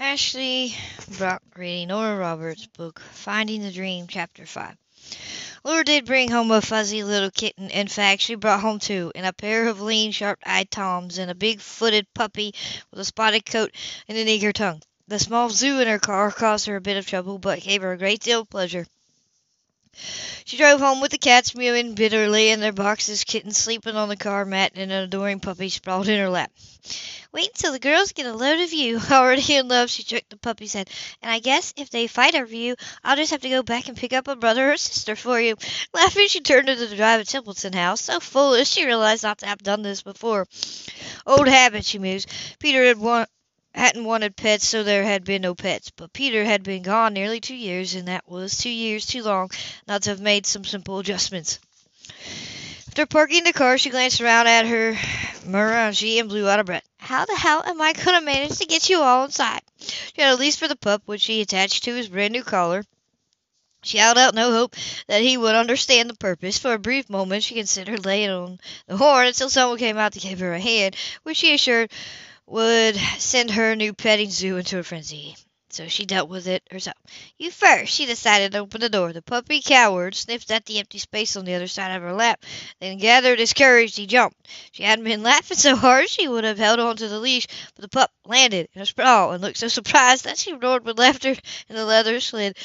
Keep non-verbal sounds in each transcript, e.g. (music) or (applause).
Ashley Brock reading Nora Roberts' book Finding the Dream, Chapter 5. Laura did bring home a fuzzy little kitten. In fact, she brought home two, and a pair of lean, sharp-eyed toms, and a big-footed puppy with a spotted coat and an eager tongue. The small zoo in her car caused her a bit of trouble, but gave her a great deal of pleasure. She drove home with the cats mewing bitterly and their boxes kittens sleeping on the car mat and an adoring puppy sprawled in her lap. Wait until the girls get a load of you. (laughs) Already in love, she shook the puppy's head. And I guess if they fight over you, I'll just have to go back and pick up a brother or sister for you. Laughing, she turned into the drive at Templeton House. So foolish, she realized not to have done this before. Old habit, she mused. Peter had won- hadn't wanted pets, so there had been no pets. But Peter had been gone nearly two years, and that was two years too long not to have made some simple adjustments. After parking the car, she glanced around at her Mirangi and blew out of breath. How the hell am I going to manage to get you all inside? She had a leash for the pup, which she attached to his brand new collar. She held out no hope that he would understand the purpose. For a brief moment, she considered laying on the horn until someone came out to give her a hand, which she assured would send her new petting zoo into a frenzy. So she dealt with it herself. You first, she decided to open the door. The puppy cowered, sniffed at the empty space on the other side of her lap, then gathered his courage. He jumped. She hadn't been laughing so hard she would have held on to the leash, but the pup landed in a sprawl and looked so surprised that she roared with laughter, and the leather slid,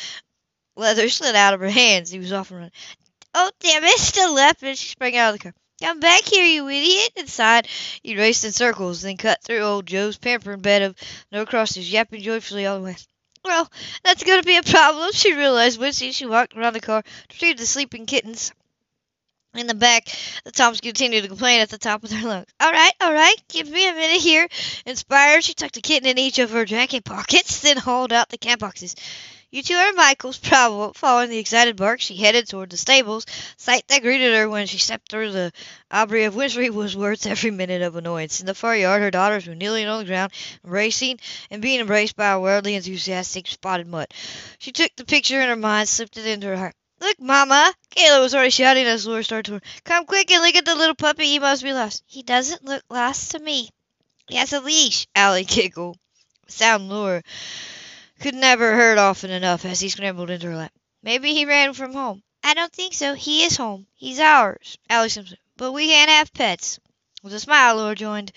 leather slid out of her hands. He was off and running. Oh, damn it! Still laughing, she sprang out of the car. Come back here, you idiot! Inside, he raced in circles, then cut through old Joe's pampering bed of no crosses, yapping joyfully all the way. Well, that's going to be a problem, she realized wincing. She walked around the car to retrieve the sleeping kittens. In the back, the Toms continued to complain at the top of their lungs. All right, all right, give me a minute here. Inspired, she tucked a kitten in each of her jacket pockets, (laughs) then hauled out the cat boxes. You two are Michael's problem. Following the excited bark, she headed toward the stables. Sight that greeted her when she stepped through the Aubrey of Winfrey was worth every minute of annoyance. In the far yard, her daughters were kneeling on the ground, embracing and being embraced by a wildly enthusiastic spotted mutt. She took the picture in her mind, slipped it into her heart. Look, Mama! Kayla was already shouting as Laura started to run. Come quick and look at the little puppy. He must be lost. He doesn't look lost to me. He has a leash, Allie giggled. Sound Laura could never heard often enough as he scrambled into her lap. Maybe he ran from home. I don't think so. He is home. He's ours, Allie Simpson. But we can't have pets. With a smile, Laura joined,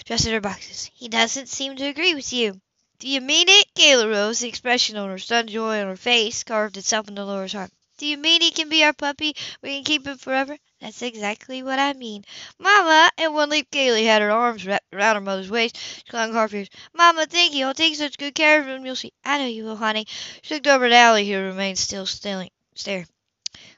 adjusted her boxes. He doesn't seem to agree with you. Do you mean it? Kayla rose. The expression on her stunned joy on her face carved itself into Laura's heart. Do you mean he can be our puppy? We can keep him forever? That's exactly what I mean. Mama! In one leap, Kayla had her arms wrapped around her mother's waist. She clung hard. Mama, thank you. I'll take such good care of him. You'll see. I know you will, honey. She looked over at Allie, who remained still staring. Stare.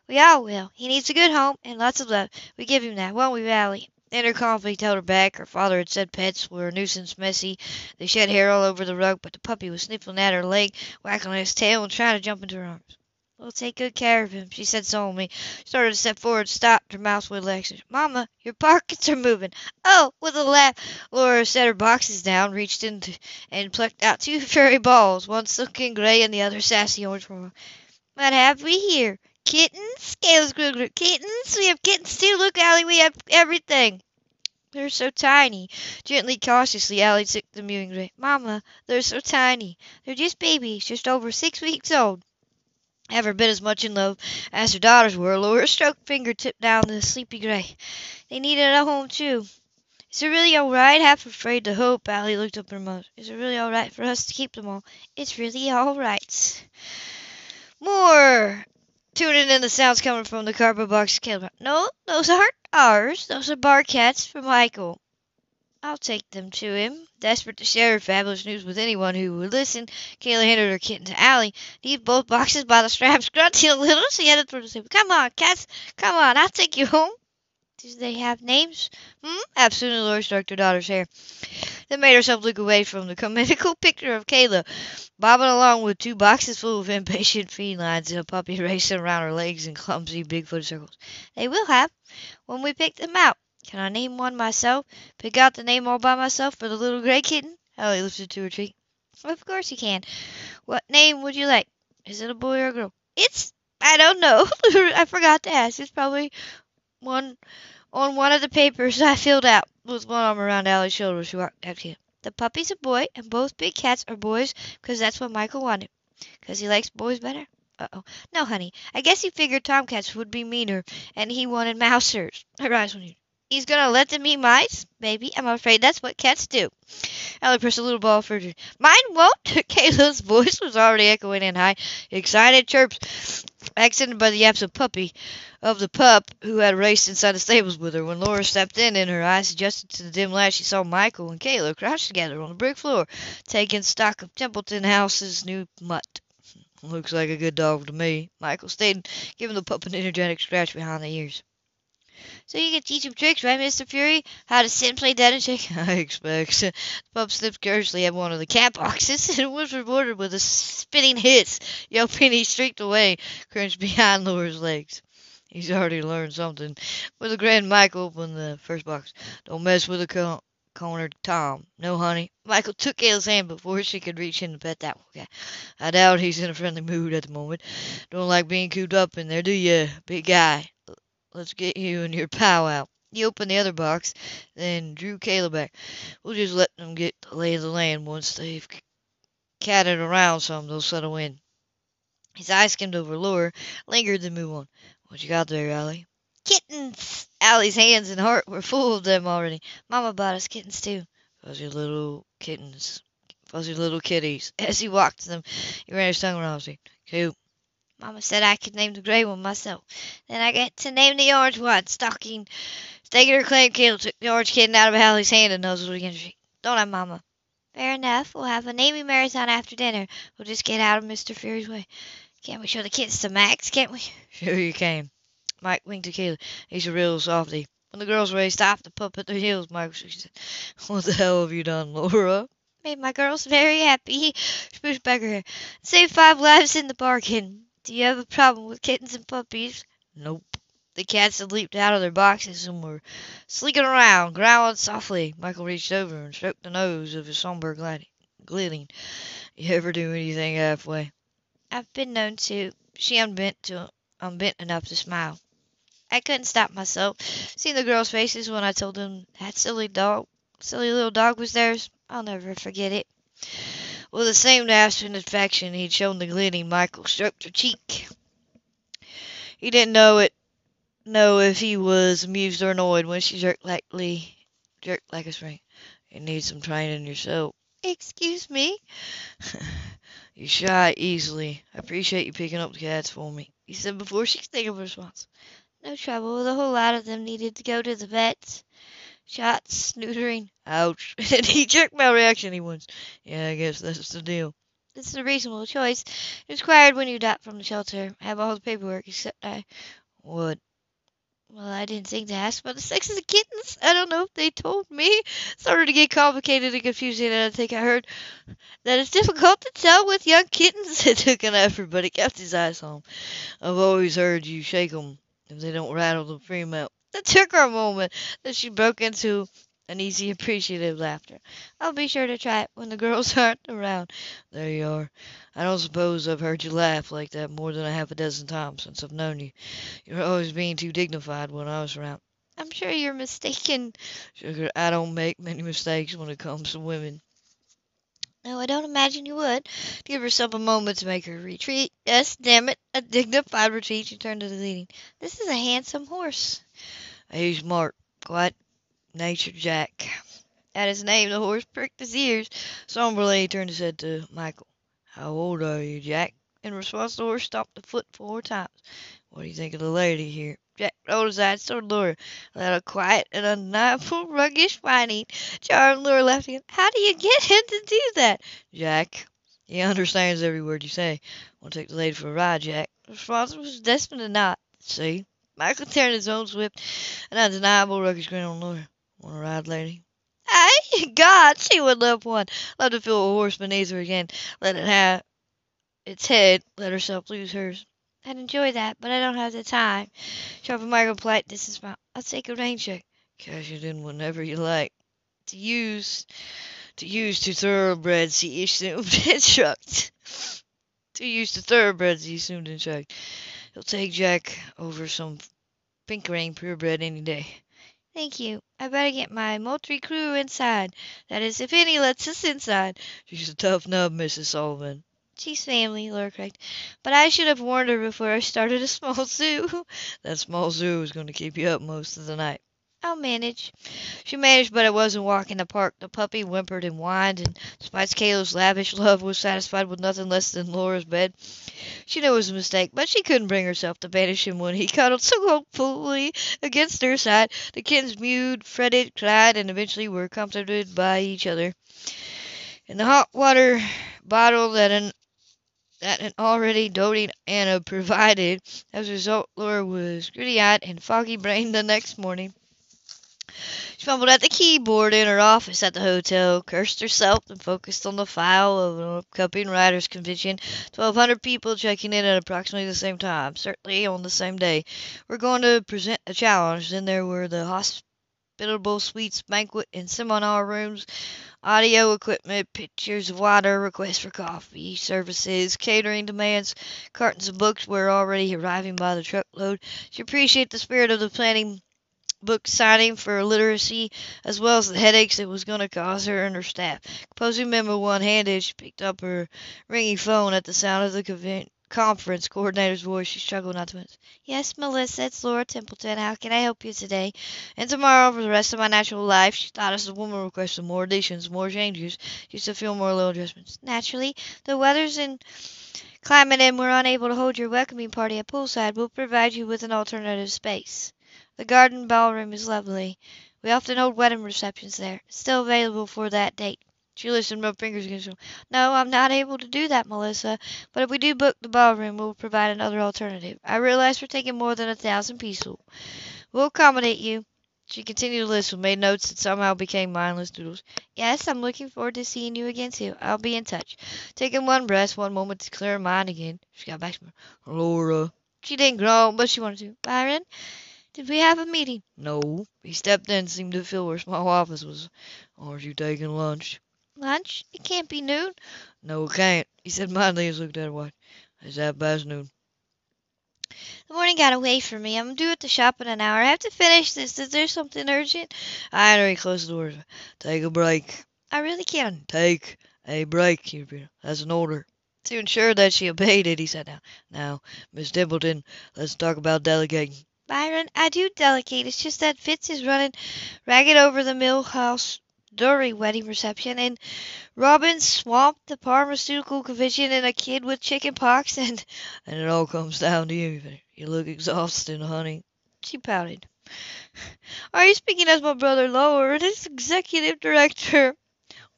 We all will. He needs a good home and lots of love. We give him that, won't we, Allie? In her conflict held her back. Her father had said pets were a nuisance, messy. They shed hair all over the rug, but the puppy was sniffing at her leg, wagging his tail, and trying to jump into her arms. We'll take good care of him, she said solemnly. She started to step forward, stopped, her mouth with relaxation. Mama, your pockets are moving. Oh, with a laugh, Laura set her boxes down, reached in and plucked out two (laughs) fairy balls, one silken gray and the other sassy orange. What have we here? Kittens? Scales grew Kittens? We have kittens too. Look, Allie, we have everything. They're so tiny. Gently, cautiously, Allie took the mewing gray. Mama, they're so tiny. They're just babies, just over six weeks old ever been as much in love as her daughters were. Laura stroked fingertip down the sleepy gray. They needed a home too. Is it really all right? Half afraid to hope, Allie looked up at her mother. Is it really all right for us to keep them all? It's really all right. More! Tuning in the sounds coming from the cardboard box. No, those aren't ours. Those are bar cats for Michael. I'll take them to him. Desperate to share her fabulous news with anyone who would listen, Kayla handed her kitten to Allie. Leave both boxes by the straps. (laughs) Grunting a little, she headed for the table. Come on, cats. Come on, I'll take you home. Do they have names? Hmm? Absolutely, Laura stroked her daughter's hair. Then made herself look away from the (laughs) comical picture of Kayla, bobbing along with two boxes full of impatient felines and a puppy (laughs) racing around her legs in clumsy, big-footed circles. They will have, when we pick them out. Can I name one myself? Pick out the name all by myself for the little gray kitten? Oh, Ellie lifted to her cheek. Of course you can. What name would you like? Is it a boy or a girl? It's I don't know. (laughs) I forgot to ask. It's probably one on one of the papers I filled out with one arm around Allie's shoulder. She walked back to him. The puppy's a boy, and both big cats are boys, 'cause that's what Michael wanted. 'Cause he likes boys better? Uh-oh. No, honey. I guess he figured tomcats would be meaner, and he wanted mousers. Her eyes went He's gonna let them eat mice? Baby, I'm afraid that's what cats do. Allie pressed a little ball further. Mine won't! (laughs) Kayla's voice was already echoing in high, excited chirps, accented by the of Puppy, of the pup who had raced inside the stables with her. When Laura stepped in, and her eyes adjusted to the dim light, she saw Michael and Kayla crouched together on the brick floor, taking stock of Templeton House's new mutt. (laughs) Looks like a good dog to me, Michael stated, giving the pup an energetic scratch behind the ears. So you can teach him tricks, right, Mr. Fury? How to sit and play dead and shake? I expect. The pup sniffed curiously at one of the cat boxes (laughs) and was rewarded with a spitting hiss. Yelping, he streaked away, crouched behind Laura's legs. He's already learned something. With a grin, Michael opened the first box. Don't mess with the cornered Tom. No, honey. Michael took Kayla's hand before she could reach in to pet that one. I doubt he's in a friendly mood at the moment. Don't like being cooped up in there, do you, big guy? Let's get you and your out. He opened the other box, then drew Kayla back. We'll just let them get the lay of the land. Once they've catted around some, they'll settle in. His eyes skimmed over Laura, lingered, then moved on. What you got there, Allie? Kittens! Allie's hands and heart were full of them already. Mama bought us kittens, too. Fuzzy little kittens. Fuzzy little kitties. As he walked to them, he ran his tongue around her. Cute. Mama said I could name the gray one myself. Then I get to name the orange one. Stocking, staking her claim, Kayla took the orange kitten out of Allie's hand and nuzzled against her. Don't I, Mama? Fair enough. We'll have a naming marathon after dinner. We'll just get out of Mr. Fury's way. Can't we show the kids to Max, can't we? (laughs) Sure you can. Mike winked at Kayla. He's a real softy. When the girls raced off, the pup at their heels, Mike said, What the hell have you done, Laura? Made my girls very happy. She pushed back her hair. Saved five lives in the bargain. Do you have a problem with kittens and puppies? Nope. The cats had leaped out of their boxes and were sleeking around, growling softly. Michael reached over and stroked the nose of his somber gelding. You ever do anything halfway? I've been known to. She unbent to unbent enough to smile. I couldn't stop myself. Seeing the girls' faces when I told them that silly dog, silly little dog was theirs, I'll never forget it. With the same nasty affection he'd shown the gelding, Michael stroked her cheek. He didn't know it know if he was amused or annoyed when she jerked lightly jerked like a spring. You need some training yourself. Excuse me? (laughs) you shy easily. I appreciate you picking up the cats for me, he said before she could think of a response. No trouble. The whole lot of them needed to go to the vets. Shots, neutering. Ouch. (laughs) And he jerked my reaction he wants. Yeah, I guess that's the deal. This is a reasonable choice. It was required when you got from the shelter. I have all the paperwork except I. would. Well, I didn't think to ask about the sex of the kittens. I don't know if they told me. Started to get complicated and confusing, and I think I heard that it's difficult to tell with young kittens. (laughs) It took an effort, but he kept his eyes on. I've always heard you shake 'em if they don't rattle the free milk. (laughs) It took her a moment. Then she broke into an easy, appreciative laughter. I'll be sure to try it when the girls (laughs) aren't around. There you are. I don't suppose I've heard you laugh like that more than a half a dozen times since I've known you. You're always being too dignified when I was around. I'm sure you're mistaken. Sugar, I don't make many mistakes when it comes to women. No, I don't imagine you would. Give yourself a moment to make her retreat. Yes, damn it, a dignified retreat. She turned to the leading. This is a handsome horse. He's smart, quiet natured Jack. At his name, the horse pricked his ears. Somberly, he turned his head to Michael. How old are you, Jack? In response, the horse stopped the foot four times. What do you think of the lady here? Jack rolled his eyes toward Laura. Let a quiet and undeniable ruggish whining charmed Laura laughed again. How do you get him to do that? Jack, he understands every word you say. Want to take the lady for a ride, Jack? The response was desperate to not. See? Michael turned his own swift and undeniable rugged grin on Laura. Want to ride, lady? Ay, (laughs) God, she would love one. Love to feel a horse beneath her again. Let it have its head. Let herself lose hers. I'd enjoy that, but I don't have the time. Sharpen Michael polite is my. I'll take a rain check. Cash it in whenever you like. To use to use two thoroughbreds he assumed and shrugged. to use the thoroughbreds he assumed and shrugged. He'll take Jack over some pink pinkering purebred any day. Thank you. I better get my moultrie crew inside. That is, if any lets us inside. She's a tough nub, Mrs. Sullivan. She's family, Laura corrected. But I should have warned her before I started a (laughs) small zoo. That small zoo is going to keep you up most of the night. I'll manage. She managed, but it wasn't walking the park. The puppy whimpered and whined, and despite Kayla's lavish love, was satisfied with nothing less than Laura's bed. She knew it was a mistake, but she couldn't bring herself to banish him when he (laughs) cuddled so hopefully against her side. The kittens mewed, fretted, cried, and eventually were comforted by each other. In the hot water bottle that an that an already doting Anna provided. As a result, Laura was gritty-eyed and foggy-brained the next morning. She fumbled at the keyboard in her office at the hotel, cursed herself, and focused on the file of an upcoming writers' convention. Twelve hundred people checking in at approximately the same time, certainly on the same day. We're going to present a challenge. Then there were the hospitable suites, banquet and seminar rooms, audio equipment, pictures of water, requests for coffee, services, catering demands. Cartons of books were already arriving by the truckload. She appreciated the spirit of the planning book signing for literacy, as well as the headaches it was going to cause her and her staff. Composing memo one-handed, she picked up her ringing phone at the sound of the conference coordinator's voice. She struggled not to miss. Yes, Melissa, it's Laura Templeton. How can I help you today? And tomorrow, for the rest of my natural life, she thought as the woman requested more additions, more changes. Used to feel more little adjustments. Naturally, the weather's in climate and we're unable to hold your welcoming party at poolside. We'll provide you with an alternative space. The garden ballroom is lovely. We often hold wedding receptions there. It's still available for that date. She lifted her fingers against her. No, I'm not able to do that, Melissa. But if we do book the ballroom, we'll provide another alternative. I realize we're taking more than a thousand people. We'll accommodate you. She continued to listen, made notes that somehow became mindless doodles. Yes, I'm looking forward to seeing you again too. I'll be in touch. Taking one breath, one moment to clear her mind again. She got back to her. Laura. She didn't groan, but she wanted to. Byron, did we have a meeting? No. He stepped in and seemed to feel her small office was. Aren't you taking lunch? Lunch? It can't be noon. No, it can't. He said mildly as he looked at her watch. It's half past noon. The morning got away from me. I'm due at the shop in an hour. I have to finish this. Is there something urgent? I already closed the doors. Take a break. I really can. Take a break, he repeated. That's an order. To ensure that she obeyed it, he sat down. Now, Miss Templeton, let's talk about delegating. Byron, I do delegate. It's just that Fitz is running ragged over the mill Millhouse Dury wedding reception, and Robin swamped the pharmaceutical convention, and a kid with chicken pox, (laughs) and And it all comes down to you. You look exhausted, honey. she pouted. (sighs) Are you speaking as my brother-in-law or as executive director?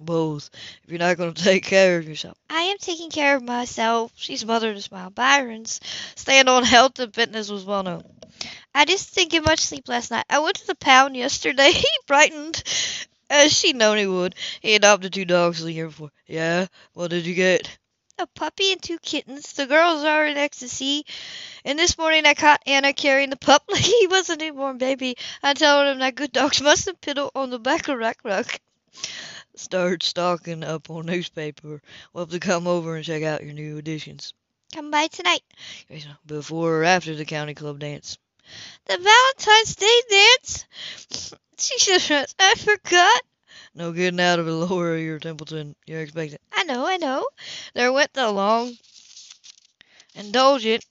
Both. If you're not going to take care of yourself. I am taking care of myself. She smothered a smile. Byron's stand on health and fitness was well known. I just didn't get much sleep last night. I went to the pound yesterday. (laughs) He brightened uh, as she'd known he would. He adopted two dogs the year before. Yeah? What did you get? A puppy and two kittens. The girls are in ecstasy. And this morning I caught Anna carrying the pup like (laughs) he was a newborn baby. I told him that good dogs (laughs) mustn't piddle on the back of rack rug. Start stocking up on newspaper. We'll have to come over and check out your new editions. Come by tonight. Before or after the county club dance? The Valentine's Day dance? Jesus, I forgot. No getting out of it, Laura, you're Templeton. You're expected. I know, I know. There went the long, indulgent,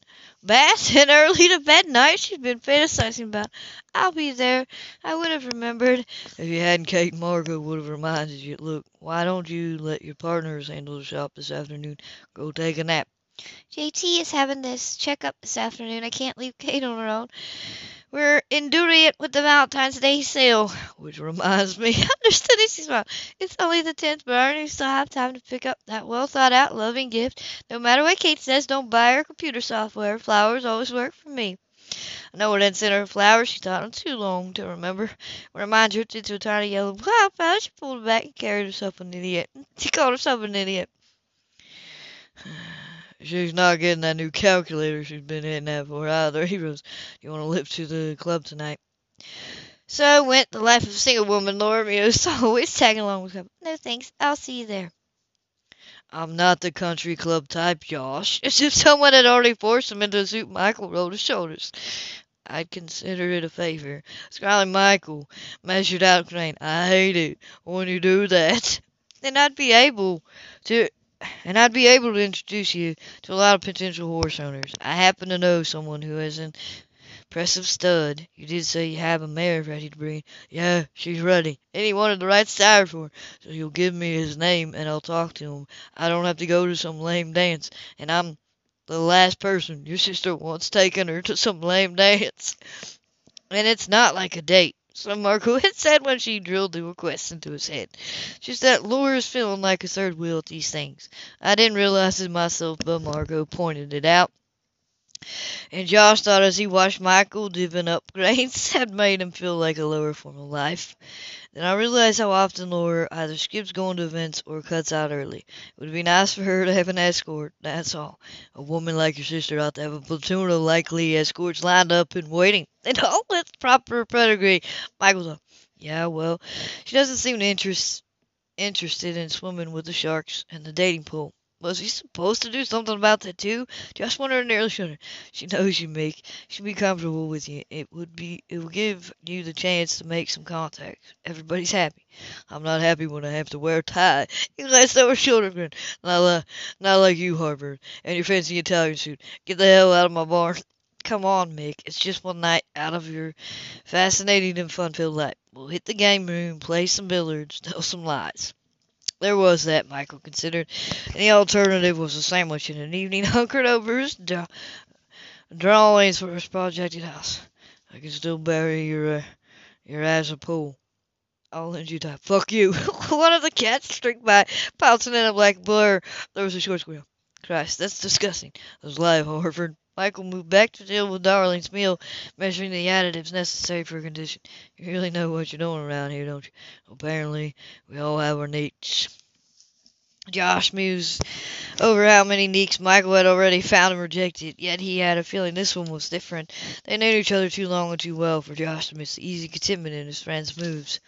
bath and early to bed night she'd been fantasizing about. I'll be there. I would have remembered. If you hadn't, Kate and Margo would have reminded you. Look, why don't you let your partners handle the shop this afternoon? Go take a nap. JT is having this checkup this afternoon. I can't leave Kate on her own. We're in Duriet with the Valentine's Day sale. Which reminds me, (laughs) Understood it, she smiled. It's only the 10th, but I already still have time to pick up that well thought out, loving gift. No matter what Kate says, don't buy her computer software. Flowers always work for me. I know it didn't send her flowers. She thought them too long to remember. When her mind drifted into a tiny yellow (laughs) wildflower, she pulled it back and carried herself an idiot. (laughs) She called herself an idiot. (sighs) (sighs) She's not getting that new calculator she's been hitting that for either. (laughs) He goes, You want to lift to the club tonight? So went the life of a single woman. Laura Muse always tagging along with him. No thanks. I'll see you there. I'm not the country club type, Josh. As (laughs) if someone had already forced him into a suit, Michael rolled his shoulders. I'd consider it a favor. Scarlet Michael measured out Crane. I hate it when you do that. (laughs) Then I'd be able to and I'd be able to introduce you to a lot of potential horse owners. I happen to know someone who has an impressive stud. You did say you have a mare ready to breed. Yeah, she's ready. And he wanted the right sire for her. So you'll give me his name and I'll talk to him. I don't have to go to some lame dance. And I'm the last person your sister wants taking her to some lame (laughs) dance. And it's not like a date. So (laughs) had said when she drilled the request into his head. Just that Laura's feeling like a third wheel at these things. I didn't realize it myself, but Margo pointed it out. And Josh thought as he watched Michael divvying up grains (laughs) had made him feel like a lower form of life. Then I realized how often Laura either skips going to events or cuts out early. It would be nice for her to have an escort, that's all. A woman like your sister ought to have a platoon of likely escorts lined up and waiting. (laughs) And all with proper pedigree. Michael thought, yeah, well, she doesn't seem interest, interested in swimming with the sharks and the dating pool. Was he supposed to do something about that too? Just wondering nearly shoulder. She knows you, Mick. She'll be comfortable with you. It would be it will give you the chance to make some contacts. Everybody's happy. I'm not happy when I have to wear a tie. He glanced over shoulder grin. Not, like, not like you, Harvard, and your fancy Italian suit. Get the hell out of my barn. Come on, Mick. It's just one night out of your fascinating and fun-filled life. We'll hit the game room, play some billiards, (laughs) tell some lies. There was that, Michael considered. The alternative was a sandwich and an evening (laughs) hunkered over his draw- drawings for his projected house. I can still bury your, uh, your ass a pool. I'll lend you time. Fuck you. (laughs) One of the cats streaked by, pouncing in a black blur. There was a short squeal. Christ, that's disgusting. It was live, Harvard. Michael moved back to deal with Darling's meal, measuring the additives necessary for condition. You really know what you're doing around here, don't you? Apparently, we all have our needs. Josh mused over how many neeks Michael had already found and rejected, yet he had a feeling this one was different. They knew each other too long and too well for Josh to miss the easy contentment in his friend's moves.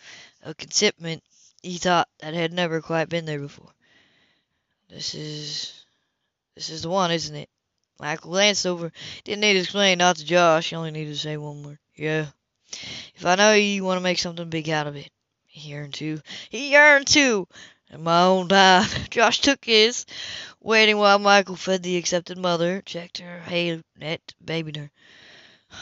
A contentment, he thought, that had never quite been there before. This is... this is the one, isn't it? Michael glanced over. Didn't need to explain, not to Josh. Only needed to say one word. Yeah. If I know you, you want to make something big out of it. He yearned to. He yearned to! In my own time. (laughs) Josh took his, waiting while Michael fed the accepted mother, checked her hay net, babied her. (sighs)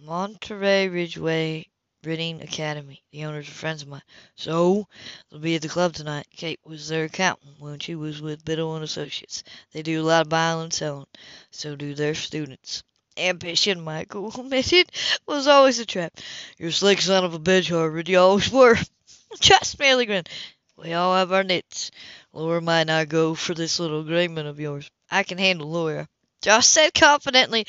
Monterey Ridgeway Breeding Academy. The owners are friends of mine. So, they'll be at the club tonight. Kate was their accountant when she was with Bittle and Associates. They do a lot of buying and selling. So do their students. Ambition, Michael (laughs) admitted, was always a trap. You're a slick son of a bitch, Harvard. You always were. (laughs) Just merely grinned. We all have our nits. Laura might not go for this little agreement of yours. I can handle Laura. Josh said confidently,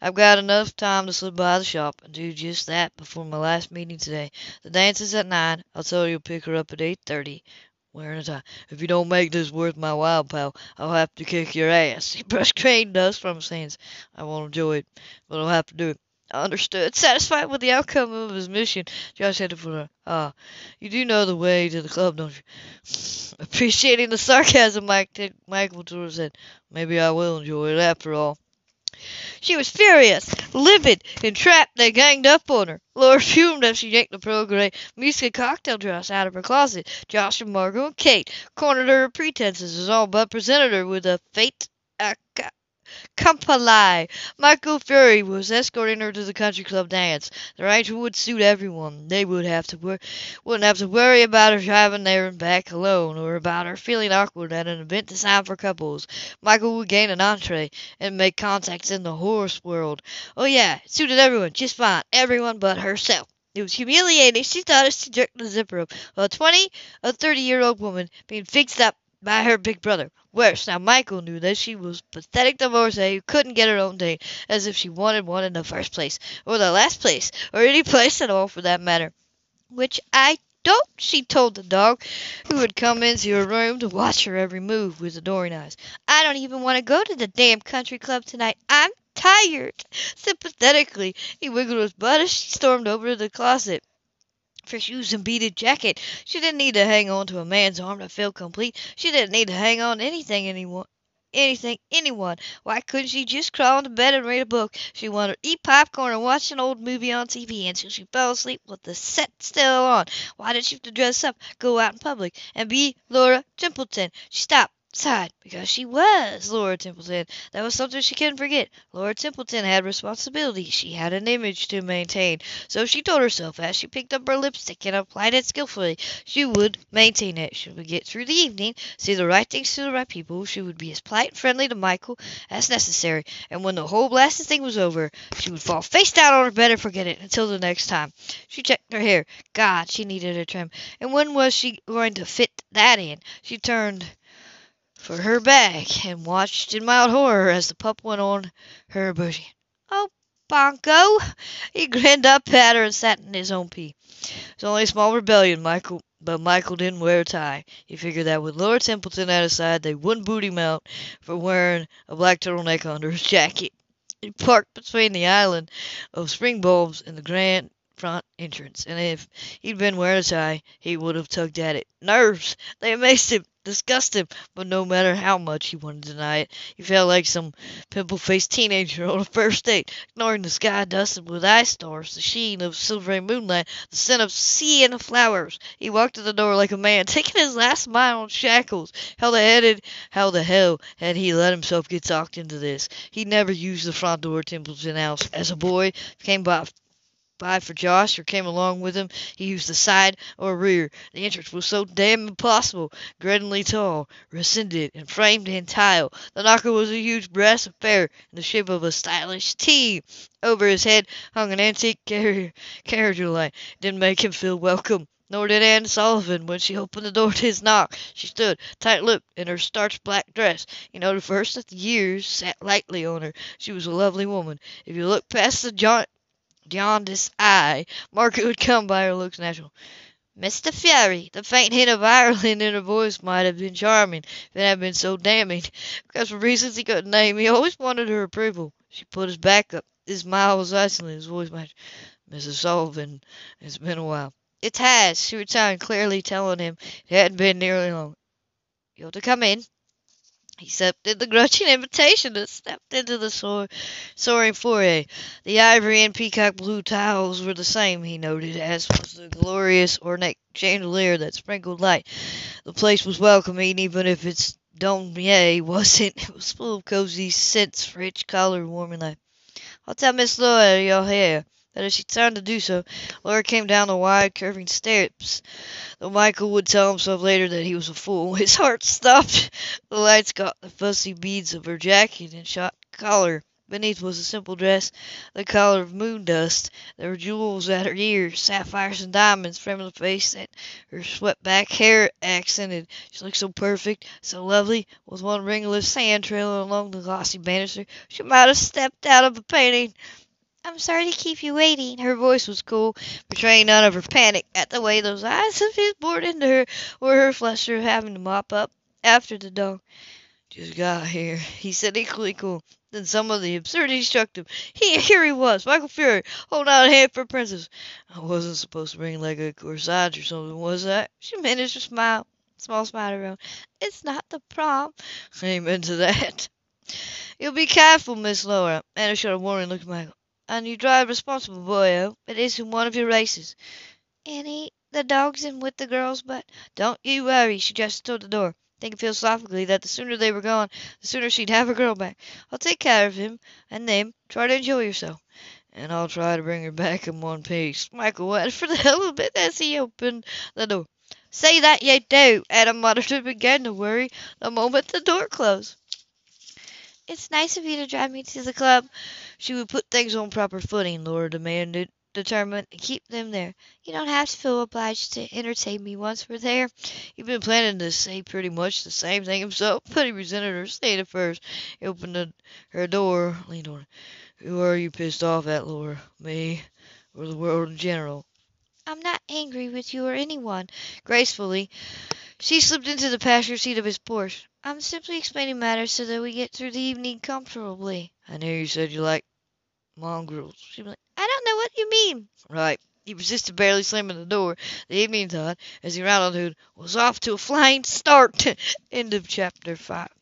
I've got enough time to slip by the shop and do just that before my last meeting today. The dance is at 9. I'll tell you to pick her up at 8.30. Wearing a tie. If you don't make this worth my while, pal, I'll have to kick your ass. (laughs) He brushed crane dust from his hands. I won't enjoy it, but I'll have to do it. Understood. Satisfied with the outcome of his mission, Josh headed for her. Ah, you do know the way to the club, don't you? (sighs) Appreciating the sarcasm, Mike t- Michael told said, Maybe I will enjoy it after all. She was furious, livid, entrapped. They ganged up on her. Laura fumed as she yanked the Pearl Grey Muska cocktail dress out of her closet. Josh and Margo and Kate cornered her pretenses as all but presented her with a fait accompli. Michael Fury was escorting her to the country club dance. The arrangement would suit everyone. They would have to wor- wouldn't have to worry about her driving there and back alone, or about her feeling awkward at an event designed for couples. Michael would gain an entree and make contacts in the horse world. Oh yeah, it suited everyone just fine. Everyone but herself. It was humiliating. She thought as she jerked the zipper up. A twenty, a thirty-year-old woman being fixed up by her big brother. Worse, now Michael knew that she was a pathetic divorcee who couldn't get her own date, as if she wanted one in the first place, or the last place, or any place at all for that matter. Which I don't, she told the dog, who had come into her room to watch her every move with adoring eyes. I don't even want to go to the damn country club tonight. I'm tired. Sympathetically, he wiggled his butt as she stormed over to the closet for shoes and beaded jacket. She didn't need to hang on to a man's arm to feel complete. She didn't need to hang on anything anyone anything, anyone. Why couldn't she just crawl into bed and read a book? She wanted to eat popcorn and watch an old movie on TV until she fell asleep with the set still on. Why did she have to dress up, go out in public, and be Laura Templeton? She stopped sighed because she was Laura Templeton. That was something she couldn't forget. Laura Templeton had responsibilities. She had an image to maintain. So she told herself as she picked up her lipstick and applied it skillfully, she would maintain it. She would get through the evening, say the right things to the right people. She would be as polite and friendly to Michael as necessary. And when the whole blasted thing was over, she would fall face down on her bed and forget it until the next time. She checked her hair. God, she needed a trim. And when was she going to fit that in? She turned for her back and watched in mild horror as the pup went on her booty. Oh, Bonko! He grinned up at her and sat in his own pee. It was only a small rebellion, Michael. But Michael didn't wear a tie. He figured that with Laura Templeton at his side, they wouldn't boot him out for wearing a black turtleneck under his jacket. He parked between the island of spring bulbs and the grand front entrance, and if he'd been wearing a tie, he would have tugged at it. Nerves! They amazed him, disgusted him, but no matter how much he wanted to deny it, he felt like some pimple-faced teenager on a first date, ignoring the sky dusted with ice stars, the sheen of silvery moonlight, the scent of sea and flowers. He walked to the door like a man, (laughs) taking his last mile on shackles. How the headed, how the hell had he let himself get talked into this? He'd never used the front door of Templeton House. As a boy, came by by for Josh or came along with him, he used the side or rear. The entrance was so damn impossible, grudgingly tall, rescinded, and framed in tile. The knocker was a huge brass affair in the shape of a stylish T. Over his head hung an antique carriage light. It didn't make him feel welcome. Nor did Anne Sullivan when she opened the door to his knock. She stood, tight-lipped, in her starched black dress. He noted first that the years sat lightly on her. She was a lovely woman. If you looked past the jaunt jaundiced eye, Margaret would come by her looks natural. Mr. Fury, the faint hint of Ireland in her voice might have been charming if it hadn't been so damning. Because for reasons he couldn't name, he always wanted her approval. She put his back up. His smile was isolated. His voice matched. Mrs. Sullivan, it's been a while. It has, she returned, clearly telling him it hadn't been nearly long. You're to come in. He accepted the grudging invitation and stepped into the soar, soaring foyer. The ivory and peacock blue tiles were the same, he noted, as was the glorious ornate chandelier that sprinkled light. The place was welcoming, even if its dome wasn't. (laughs) It was full of cozy scents, rich color, warming light. I'll tell Miss Laura you're here. But as she turned to do so, Laura came down the wide, curving steps. Though Michael would tell himself later that he was a fool, (laughs) his heart stopped. The lights caught the fussy beads of her jacket and shot collar. Beneath was a simple dress, the color of moon dust. There were jewels at her ears, sapphires and diamonds framing the face that her swept back hair accented. She looked so perfect, so lovely, with one ringless sand trailing along the glossy banister. She might have stepped out of a painting. I'm sorry to keep you waiting. Her voice was cool, betraying none of her panic at the way those eyes of his bored into her, or her fluster of having to mop up after the dog. Just got here, he said, equally cool. Then some of the absurdity struck him. He, here he was, Michael Fury, holding out a hand for princess. I wasn't supposed to bring like a corsage or something, was I? She managed to smile, small smile around. It's not the prom. Amen to that. You'll be careful, Miss Laura. Anna shot a warning look at Michael. And you drive responsible, boy boyo. It isn't one of your races. Annie, the dog's in with the girls, but don't you worry, she just toward the door, thinking philosophically that the sooner they were gone, the sooner she'd have her girl back. I'll take care of him and them. Try to enjoy yourself. And I'll try to bring her back in one piece. Michael waited for the (laughs) hell of it as he opened the door. Say that you do, Adam muttered and began to worry the moment the door closed. It's nice of you to drive me to the club. She would put things on proper footing, Laura demanded, determined to keep them there. You don't have to feel obliged to entertain me once we're there. He'd been planning to say pretty much the same thing himself, (laughs) but he resented her state it first. He opened the, her door, leaned on. Who are you pissed off at, Laura? Me? Or the world in general? I'm not angry with you or anyone. Gracefully, she slipped into the passenger seat of his Porsche. I'm simply explaining matters so that we get through the evening comfortably. I knew you said you liked mongrels. She was like, I don't know what you mean. Right. He resisted barely slamming the door. The evening thought, as he rattled hood, was off to a flying start. (laughs) End of chapter five.